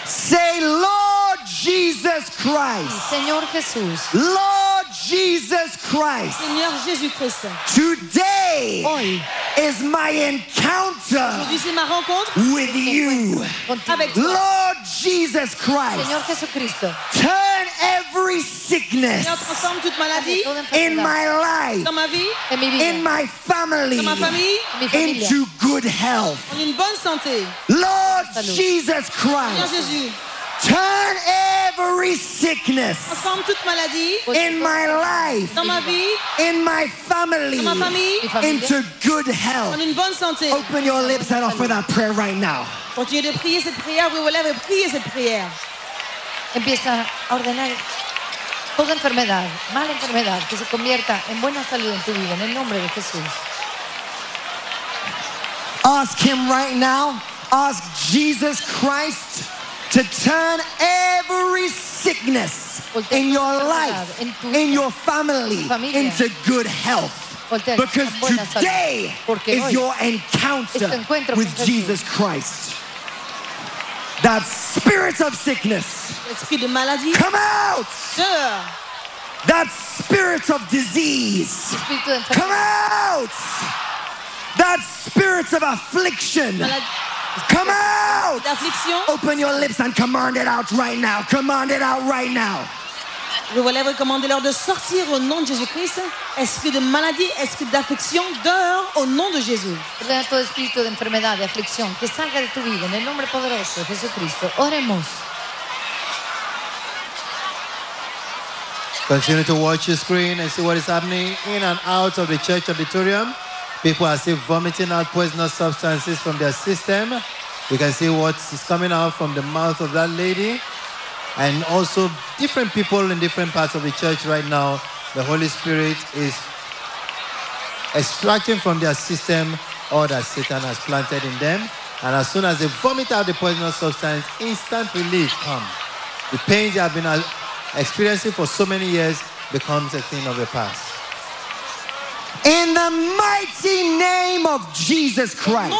say, Lord Jesus Christ, Señor Jesús, Lord Jesus Christ, Seigneur Jésus-Christ, today hoy is my encounter ma rencontre with you. avec toi. Lord Jesus Christ, Señor Jesucristo, turn every sickness Seigneur, transforme toute maladie in my life, dans ma vie, en mi vida, in my family, dans ma famille, en mi familia. into good health. en une bonne santé. Lord Salud. Jesus Seigneur Christ, Jésus, turn every sickness transforme toute maladie in my life, dans ma vie, in my family, dans ma famille, mi familia. into good health. une bonne santé. Open your lips and offer that prayer right now. Continuez de prier cette prière, ouvrez vos lèvres et priez cette prière. Empieza a ordenar toda enfermedad, mala enfermedad, que se convierta en buena salud en tu vida, en el nombre de Jesús. Ask Him right now, ask Jesus Christ to turn every sickness in your life, in your family, into good health. Because today is your encounter with Jesus Christ. That spirit of sickness, Esprit de maladie, come out! dehors. That spirit of disease, come out! That spirit of affliction, Maladie, come out! d'affliction. Open your lips and command it out right now. Command it out right now. Ouvrez lèvres et commandez-leur de sortir au nom de Jésus-Christ. Esprit de maladie, esprit d'affliction, dehors au nom de Jésus. ordena todo espíritu de enfermedad, de aflicción, que salga de tu vida, en el nombre poderoso de Jesucristo. Oremos. Continue to watch your screen and see what is happening in and out of the church auditorium. People are still vomiting out poisonous substances from their system. You can see what is coming out from the mouth of that lady. And also, different people in different parts of the church right now, the Holy Spirit is extracting from their system all that Satan has planted in them. And as soon as they vomit out the poisonous substance, instant relief comes. The pains they have been experiencing for so many years becomes a thing of the past. In the mighty name of Jesus Christ.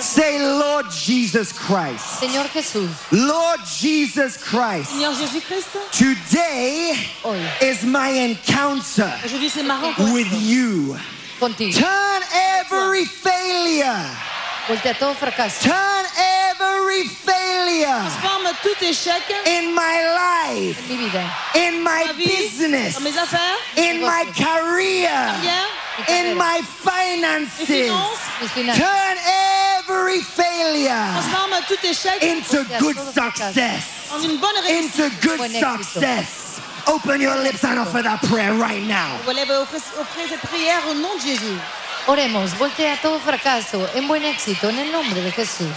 Say, Lord Jesus Christ. Señor Jesús, Lord Jesus Christ. Seigneur Jésus-Christ, Today hoy, is my encounter aujourd'hui c'est ma rencontre. with you. contigo, Turn every failure, voltea todo fracaso, turn every failure tout échec in my life, en mi vida, in my ma vie, business, dans mes affaires, in my career, in my finances. mis. Turn every failure tout échec into good success. une bonne. Into good Buen success. Open your lips and offer that prayer right now. Vous lèvez, offrez, offrez cette prière au nom de Jésus. Oremos, voltea todo fracaso en buen éxito, en el nombre de Jesús.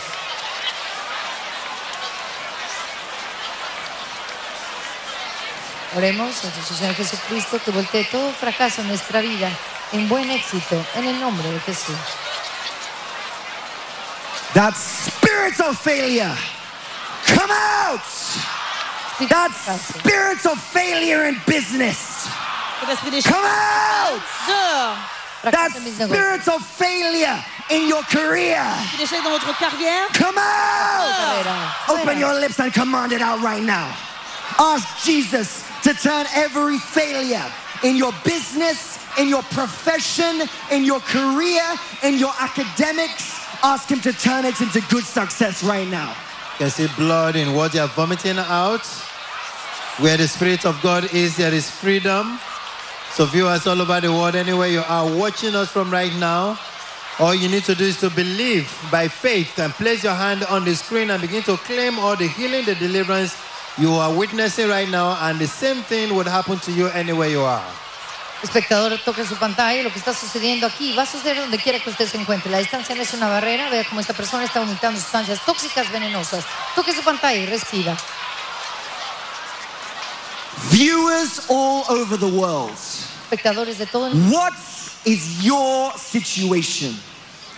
Oremos a nuestro Señor Jesucristo que voltee todo fracaso en nuestra vida en buen éxito, en el nombre de Jesús. That spirit of failure, come out. Espíritu That de spirit of failure in business, Cet esprit d'échec, come out. dehors. That fracaso en mis negocios, spirit of failure in your career, Esprit d'échec dans votre carrière, come out. Open your lips and command it out right now. Ask Jesus to turn every failure in your business, in your profession, in your career, in your academics. Ask Him to turn it into good success right now. You can see blood in what you're vomiting out. Where the Spirit of God is, there is freedom. So, viewers all over the world, anywhere you are watching us from right now, all you need to do is to believe by faith and place your hand on the screen and begin to claim all the healing, the deliverance you are witnessing right now, and the same thing would happen to you anywhere you are. Espectador, toque su pantalla, lo que está sucediendo aquí va a suceder donde quiera que usted se encuentre. La distancia no es una barrera, vea cómo esta persona está vomitando sustancias tóxicas venenosas. Toque su pantalla y reciba. Viewers all over the world, Espectadores de todo el mundo, what is your situation?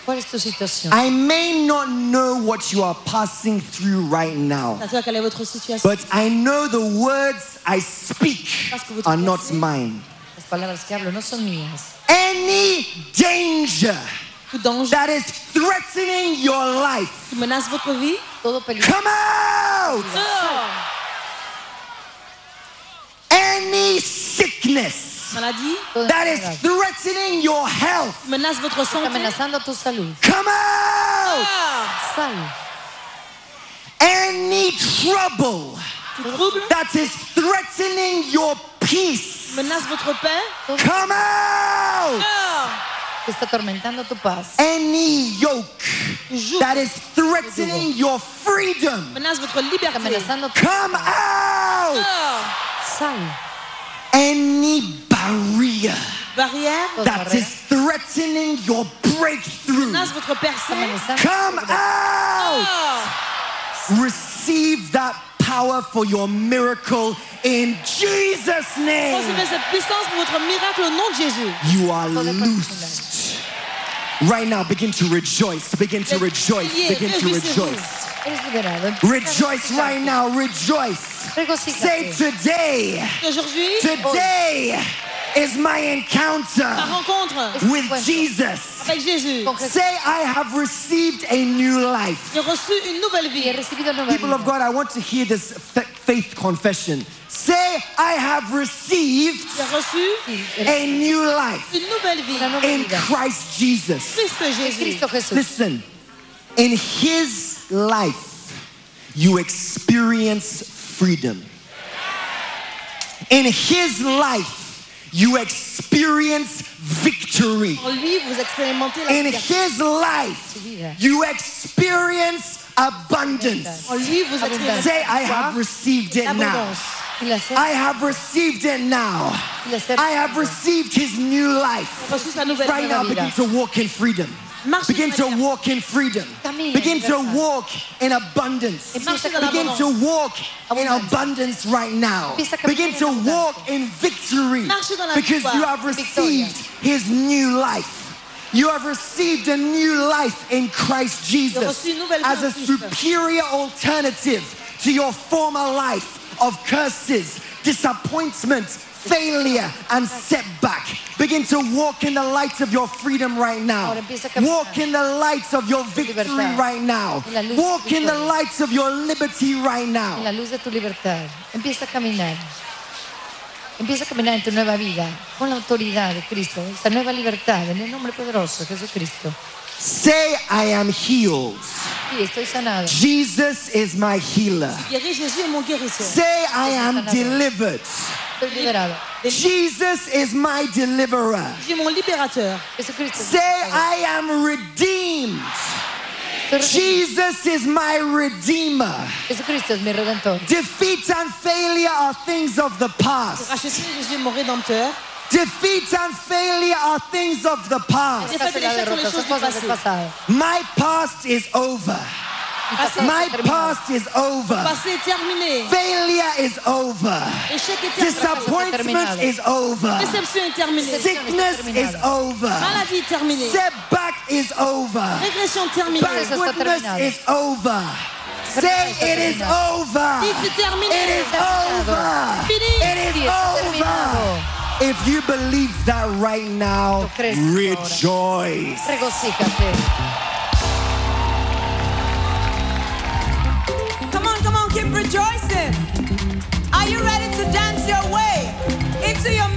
¿Cuál es tu situación? I may not know what you are passing through right now, Ça quelle est votre situation. but I know the words I speak are not mine. Las palabras que hablo no son mías. Any danger Tout danger that is threatening your life, qui menace votre vie, Todo peligro. come out! Any sickness Maladie that is threatening your health, menace votre santé, amenazando tu salud. come out! dehors. Sal. Any trouble trouble that is threatening your peace, menace votre paix, come out! dehors. Que está atormentando tu paz. Any yoke that is threatening your freedom, menace votre liberté, amenazando tu come out! Ah! sal. Any barrier Barrière Toda that barrera is threatening your breakthrough, votre percée, come out! out. Receive that power for your miracle in Jesus' name. Recevez cette puissance pour votre miracle au nom de Jésus. You are loosed. Right now, begin to rejoice. Begin to rejoice. Begin to rejoice. Rejoice right now. Rejoice. Say today. Today is my la encounter rencontre with Jesus. avec Jésus. Say, I have received a new life. J'ai reçu une nouvelle vie. People of God, I want to hear this faith confession. Say, I have received reçu a new life une nouvelle vie. in Christ Jesus. Christ Jésus. Listen, in His life, you experience freedom. In His life, you experience victory. En lui, vous expérimentez la In. His life, you experience abundance. En lui, vous expérimentez Say, I have received it now. I have received it now. I have received His new life. reçu sa nouvelle Right now, begin to walk in freedom. Begin to walk in freedom. Begin to walk in abundance. Begin to walk in abundance right now. Empieza a caminar Begin to walk in victory. Marchez dans la because you have received His new life. You have received a new life in Christ Jesus reçu une nouvelle vie as a superior alternative to your former life of curses, disappointments, failure, and setback. Begin to walk in the light of your freedom right now. Ahora empieza a caminar. Walk in the light of your victory right now. En la luz de Walk in the light of your liberty right En now. la luz de tu libertad. Empieza a caminar. Empieza a caminar en tu nueva vida con la autoridad de Cristo, esta nueva libertad en el nombre poderoso de Jesucristo. Say, I am healed. Sí, estoy sanado. Jesus is my healer. Guéris Jésus est mon guérisseur. Say, I am delivered. Jesus is my deliverer. Jésus est mon libérateur. Jesucristo. es Say, I am redeemed. Jesus is my redeemer. Jesucristo es mi redentor. Defeat and failure are things of the past. Racheté, Jésus est mon rédempteur. Defeat and failure are things of the past. Défaite et la l'échec sont les derrota son choses du cosas del passé. pasado. My past is over. My past is over. Passé est terminé. Failure is over. Échec est terminé. Disappointment is over. Déception est terminée. Sickness is over. Maladie est terminée. Setback is over. Régression. Backwardness is over. Say it is over. Dites c'est terminé. It is over. It is over. If you believe that right now, Lo crees ahora. rejoice. Regocíjate. Come on, come on, keep rejoicing. Are you ready to dance your way into your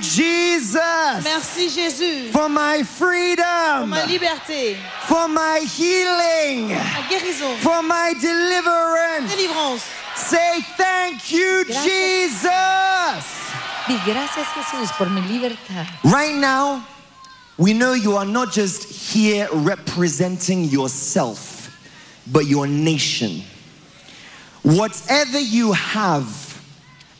you, Jesus. Merci Jésus For my pour freedom. ma liberté, For my healing. ma guérison, For my deliverance. délivrance. Say thank you, Gracias. Jesus. Di gracias Jesús por mi libertad. Right now, we know you are not just here representing yourself, but your nation. Whatever you have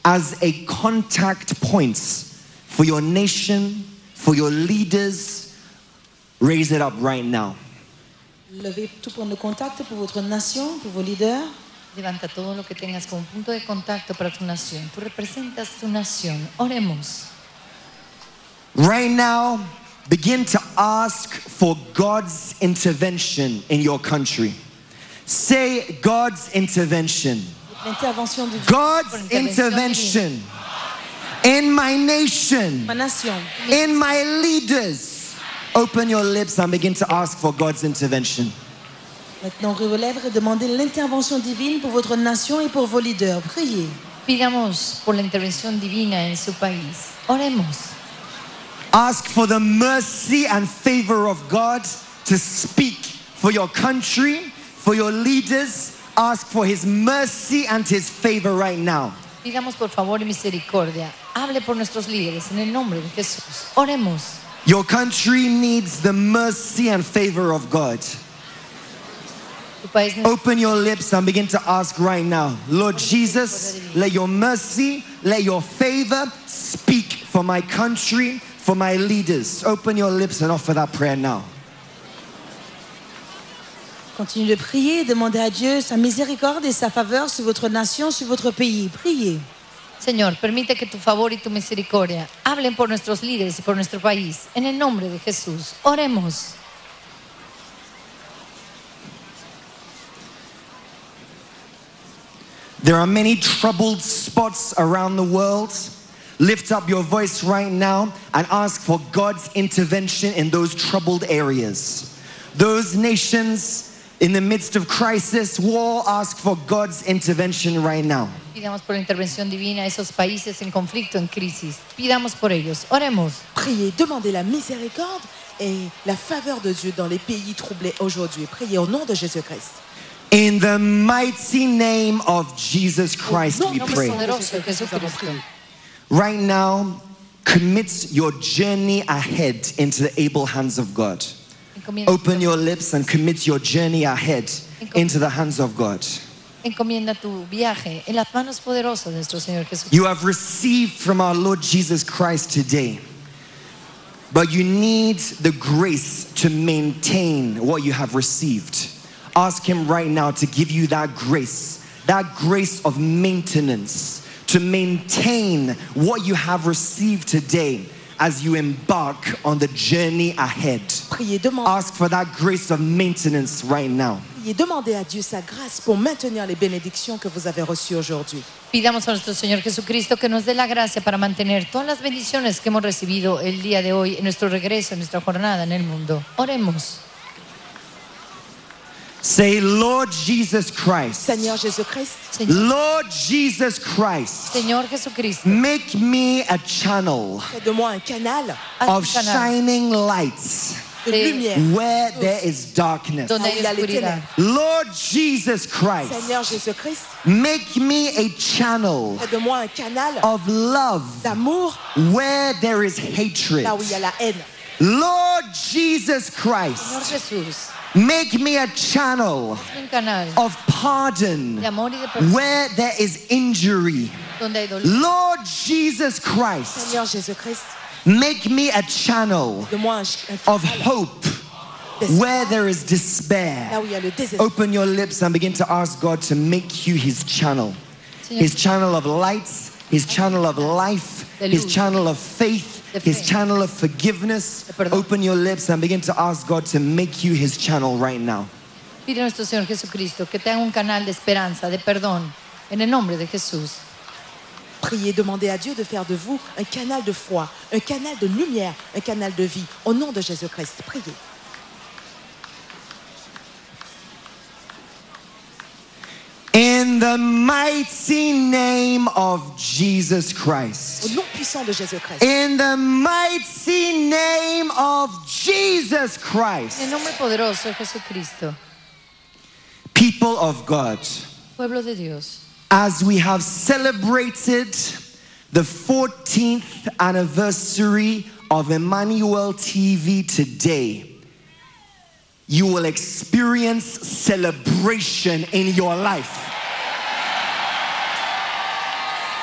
as a contact points for your nation, for your leaders, raise it up right now. Levez tout point de contact pour votre nation, pour vos leaders. Levanta todo lo que tengas como punto de contacto para tu nación. Tú representas tu nación. Oremos. Right now, begin to ask for God's intervention in your country. Say God's intervention. L'intervention de God's intervention in my nation, Ma nation. in my leaders. Open your lips and begin to ask for God's intervention. Maintenant, ouvrez vos lèvres et demandez l'intervention divine pour votre nation et pour vos leaders. Priez. Pidamos por la intervención divina en su país. Oremos. Ask for the mercy and favor of God to speak for your country, for your leaders. Ask for His mercy and His favor right now. Pidamos por favor y misericordia. Hable por nuestros líderes en el nombre de Jesús. Oremos. Your country needs the mercy and favor of God. Open your lips and begin to ask right now. Lord Jesus, let your mercy, let your favor speak for my country, for my leaders. Open your lips and offer that prayer now. Continuez de prier, demandez à Dieu sa miséricorde et sa faveur sur votre nation, sur votre pays. Priez. Señor, permite que tu favor y tu misericordia hablen por nuestros líderes y por nuestro país. En el nombre de Jesús. Oremos. There are many troubled spots around the world. Lift up your voice right now and ask for God's intervention in those troubled areas. Those nations in the midst of crisis, war, ask for God's intervention right now. Pidamos por la intervención divina a esos países en conflicto, en crisis. Pidamos por ellos. Oremos. Priez, demandez la miséricorde et la faveur de Dieu dans les pays troublés aujourd'hui. Priez au nom de Jésus-Christ. In the mighty name of Jesus Christ, we pray. Right now, commit your journey ahead into the able hands of God. Open your lips and commit your journey ahead into the hands of God. Encomienda tu viaje en las manos poderosas de nuestro Señor. You have received from our Lord Jesus Christ today, but you need the grace to maintain what you have received. Ask Him right now to give you that grace, that grace of maintenance, to maintain what you have received today as you embark on the journey ahead. Priez, Ask for that grace of maintenance right now. priez, demandez à Dieu sa grâce pour maintenir les bénédictions que vous avez reçues aujourd'hui. Pidamos a nuestro Señor Jesucristo que nos dé la gracia para mantener todas las bendiciones que hemos recibido el día de hoy en nuestro regreso, en nuestra jornada en el mundo. Oremos. Say, Lord Jesus Christ. Seigneur Jésus-Christ, Señor, Lord Jesus Christ. Señor Jesucristo, Make me a channel fais de moi un canal of un canal shining lights de lumière. where there is darkness. donde hay il y a les oscuridad. Lord Jesus Christ, Seigneur Jésus-Christ, make me a channel fais de moi un canal of love d'amour where there is hatred. là où il y a la haine. Lord Jesus Señor Christ, Jesús, make me a channel of pardon de amor y de perdón where there is injury. donde hay dolor. Lord Jesus Christ, make me a channel de moi un, ch- un of hope where there is despair. où il y a le désespoir. Open your lips and begin to ask God to make you his channel. His channel of lights, his channel of life, his channel of faith, De his channel of forgiveness. Open your lips and begin to ask God to make you his channel right now. pide a nuestro Señor Jesucristo que te haga un canal de esperanza, de perdón, en el nombre de Jesús. Priez, demandez à Dieu de faire de vous un canal de foi, un canal de lumière, un canal de vie. Au nom de Jésus-Christ, priez. In the mighty name of Jesus Christ. Au nom puissant de Jésus-Christ. In the mighty name of Jesus Christ. el nombre poderoso de Jesucristo, People of God, pueblo de Dios, as we have celebrated the 14th anniversary of Emmanuel TV today, you will experience celebration in your life.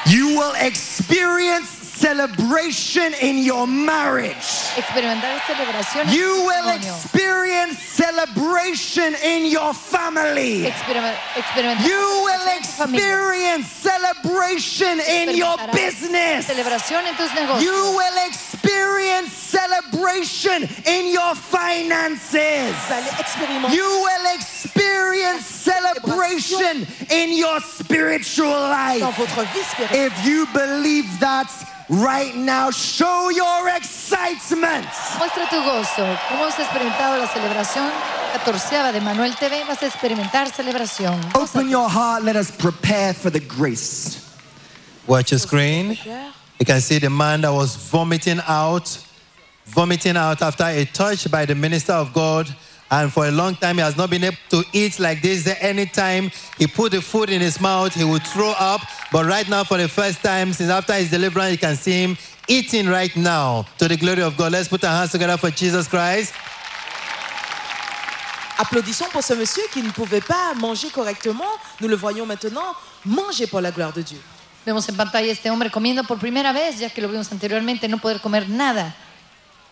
You will experience celebration in your marriage. experimentar celebración en You will experience celebration in your family. You will celebración en tu familia. experience celebration in your business. Celebración en tus negocios. You will experience celebration in your finances. Vous allez expérimenter You will experience celebration in your spiritual life. votre vie spirituelle. If you believe that right now, show your excitement. Muestra tu gozo. Como has experimentado la celebración catorceava de Emmanuel TV, vas a experimentar celebración. Open your heart. Let us prepare for the grace. Watch your screen. You can see the man that was vomiting out, vomiting out after a touch by the minister of God. And for a long time, he has not been able to eat like this. Anytime he put the food in his mouth, he would throw up. But right now, for the first time since after his deliverance, you can see him eating right now to the glory of God. Let's put our hands together for Jesus Christ. Applaudissons pour ce monsieur qui ne pouvait pas manger correctement. Nous le voyons maintenant manger pour la gloire de Dieu. Vemos en pantalla a este hombre comiendo por primera vez, ya que lo vimos anteriormente no poder comer nada.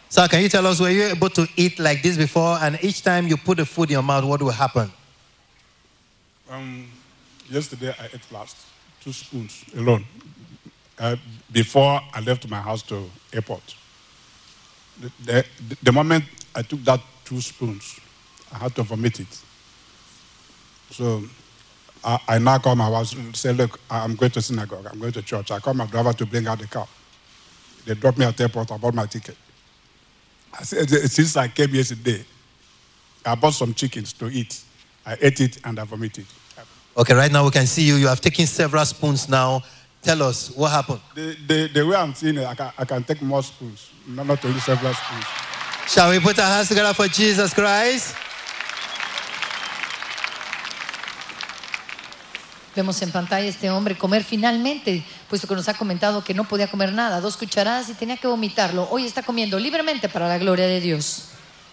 So, can you tell us, were you able to eat like this before? And each time you put the food in your mouth, what will happen? Um, yesterday I ate last two spoons alone uh, before I left my house to airport. The, the, the moment I took that two spoons, I had to vomit it. So I, I now call my wife and say, look, I'm going to synagogue, I'm going to church. I call my driver to bring out the car. They dropped me at the airport, I bought my ticket. I said, since I came yesterday, I bought some chickens to eat. I ate it and I vomited. Okay, right now we can see you. You have taken several spoons now. Tell us what happened. The, the, the way I'm seeing it, I can, I can take more spoons, not, not only several spoons. Shall we put our hands together for Jesus Christ? Vemos en pantalla a este hombre comer finalmente, puesto que nos ha comentado que no podía comer nada, dos cucharadas y tenía que vomitarlo. Hoy está comiendo libremente para la gloria de Dios.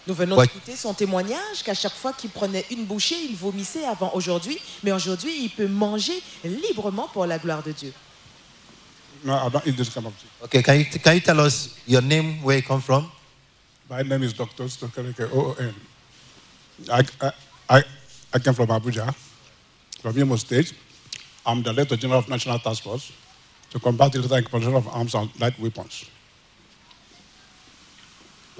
Nous venons Ouais. d'écouter son témoignage qu'à chaque fois qu'il prenait une bouchée, il vomissait avant aujourd'hui, mais aujourd'hui, il peut manger librement pour la gloire de Dieu. No, I don't eat this kind of thing. Okay, can you, can you tell us your name, where you come from? My name is Dr. Stokereke, OON. I, I, I, I came from Abuja, from Imo State. I'm the Director General of National Task Force to combat illegal importation of arms and light weapons.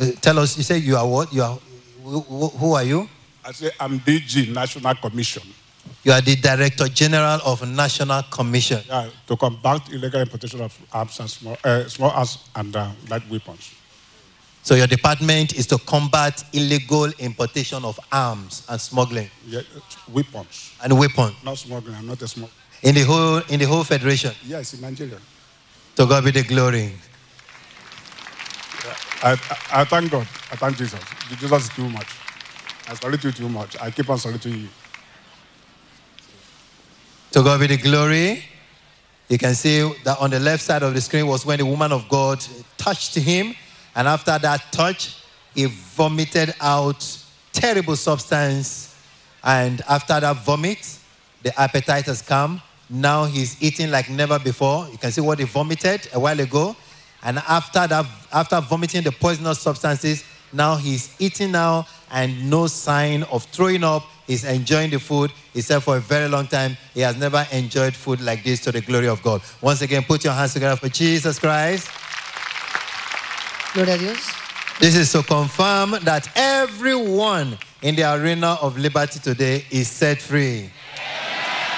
Uh, tell us, you say you are what? You are, who, who are you? I say I'm DG, National Commission, You are the Director General of National Commission. yeah, to combat illegal importation of arms and small, uh, small arms and uh, light weapons. So your department is to combat illegal importation of arms and smuggling Yeah, weapons, and weapons not smuggling. I'm not a smuggler. In the whole in the whole federation. Yes, in Nigeria. To God be the glory. I, I, I thank God. I thank Jesus. Jesus is too much. I salute you too much. I keep on saluting you. To God be the glory. You can see that on the left side of the screen was when the woman of God touched him, and after that touch, he vomited out terrible substance. And after that vomit, the appetite has come. Now he's eating like never before. You can see what he vomited a while ago. And after that, after vomiting the poisonous substances, now he's eating now and no sign of throwing up. He's enjoying the food. He said for a very long time, he has never enjoyed food like this to the glory of God. Once again, put your hands together for Jesus Christ. Gloria a Dios. This is to confirm that everyone in the arena of liberty today is set free.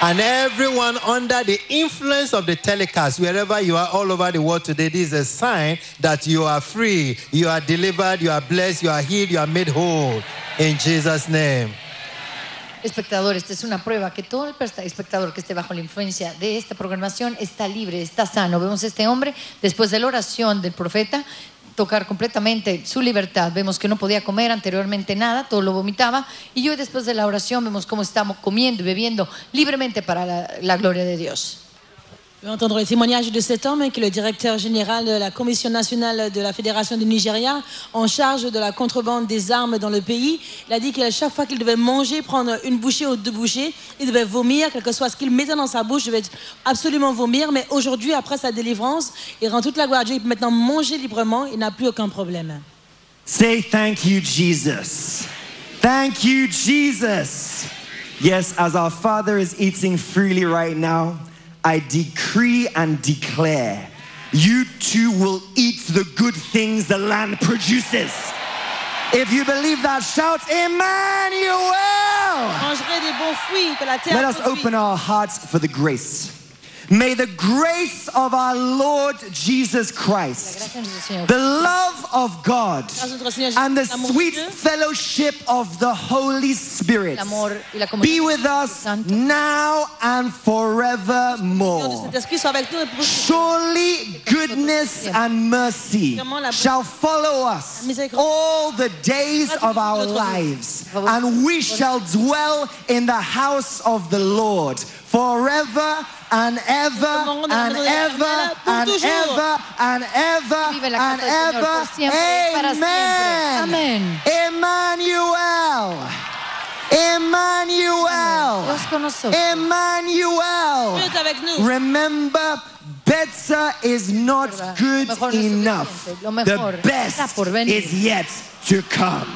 And everyone under the influence of the telecast, wherever you are all over the world today, this is a sign that you are free, you are delivered, you are blessed, you are healed, you are made whole. In Jesus' name. espectador, esta es una prueba que todo el espectador que esté bajo la influencia de esta programación está libre, está sano. Vemos a este hombre después de la oración del profeta tocar completamente su libertad. Vemos que no podía comer anteriormente nada, todo lo vomitaba. Y hoy después de la oración vemos cómo estamos comiendo y bebiendo libremente para la, la gloria de Dios. On va entendre le témoignage de cet homme qui est le directeur général de la Commission nationale de la Fédération du Nigeria en charge de la contrebande des armes dans le pays. Il a dit qu'à chaque fois qu'il devait manger, prendre une bouchée ou deux bouchées, il devait vomir, quel que soit ce qu'il mettait dans sa bouche, il devait absolument vomir. Mais aujourd'hui, après sa délivrance, il rend toute la gloire à Dieu. Il peut maintenant manger librement, il n'a plus aucun problème. Say thank you, Jesus. Thank you, Jesus. Yes, as our Father is eating freely right now, I decree and declare you too will eat the good things the land produces. If you believe that, shout, Emmanuel! Let us open our hearts for the grace. May the grace of our Lord Jesus Christ, the love of God, and the sweet fellowship of the Holy Spirit be with us now and forevermore. Surely goodness and mercy shall follow us all the days of our lives, and we shall dwell in the house of the Lord forever and ever and ever and ever and ever and ever. Amen. Emmanuel. Emmanuel. Emmanuel. Remember, better is not good enough. The best is yet to come.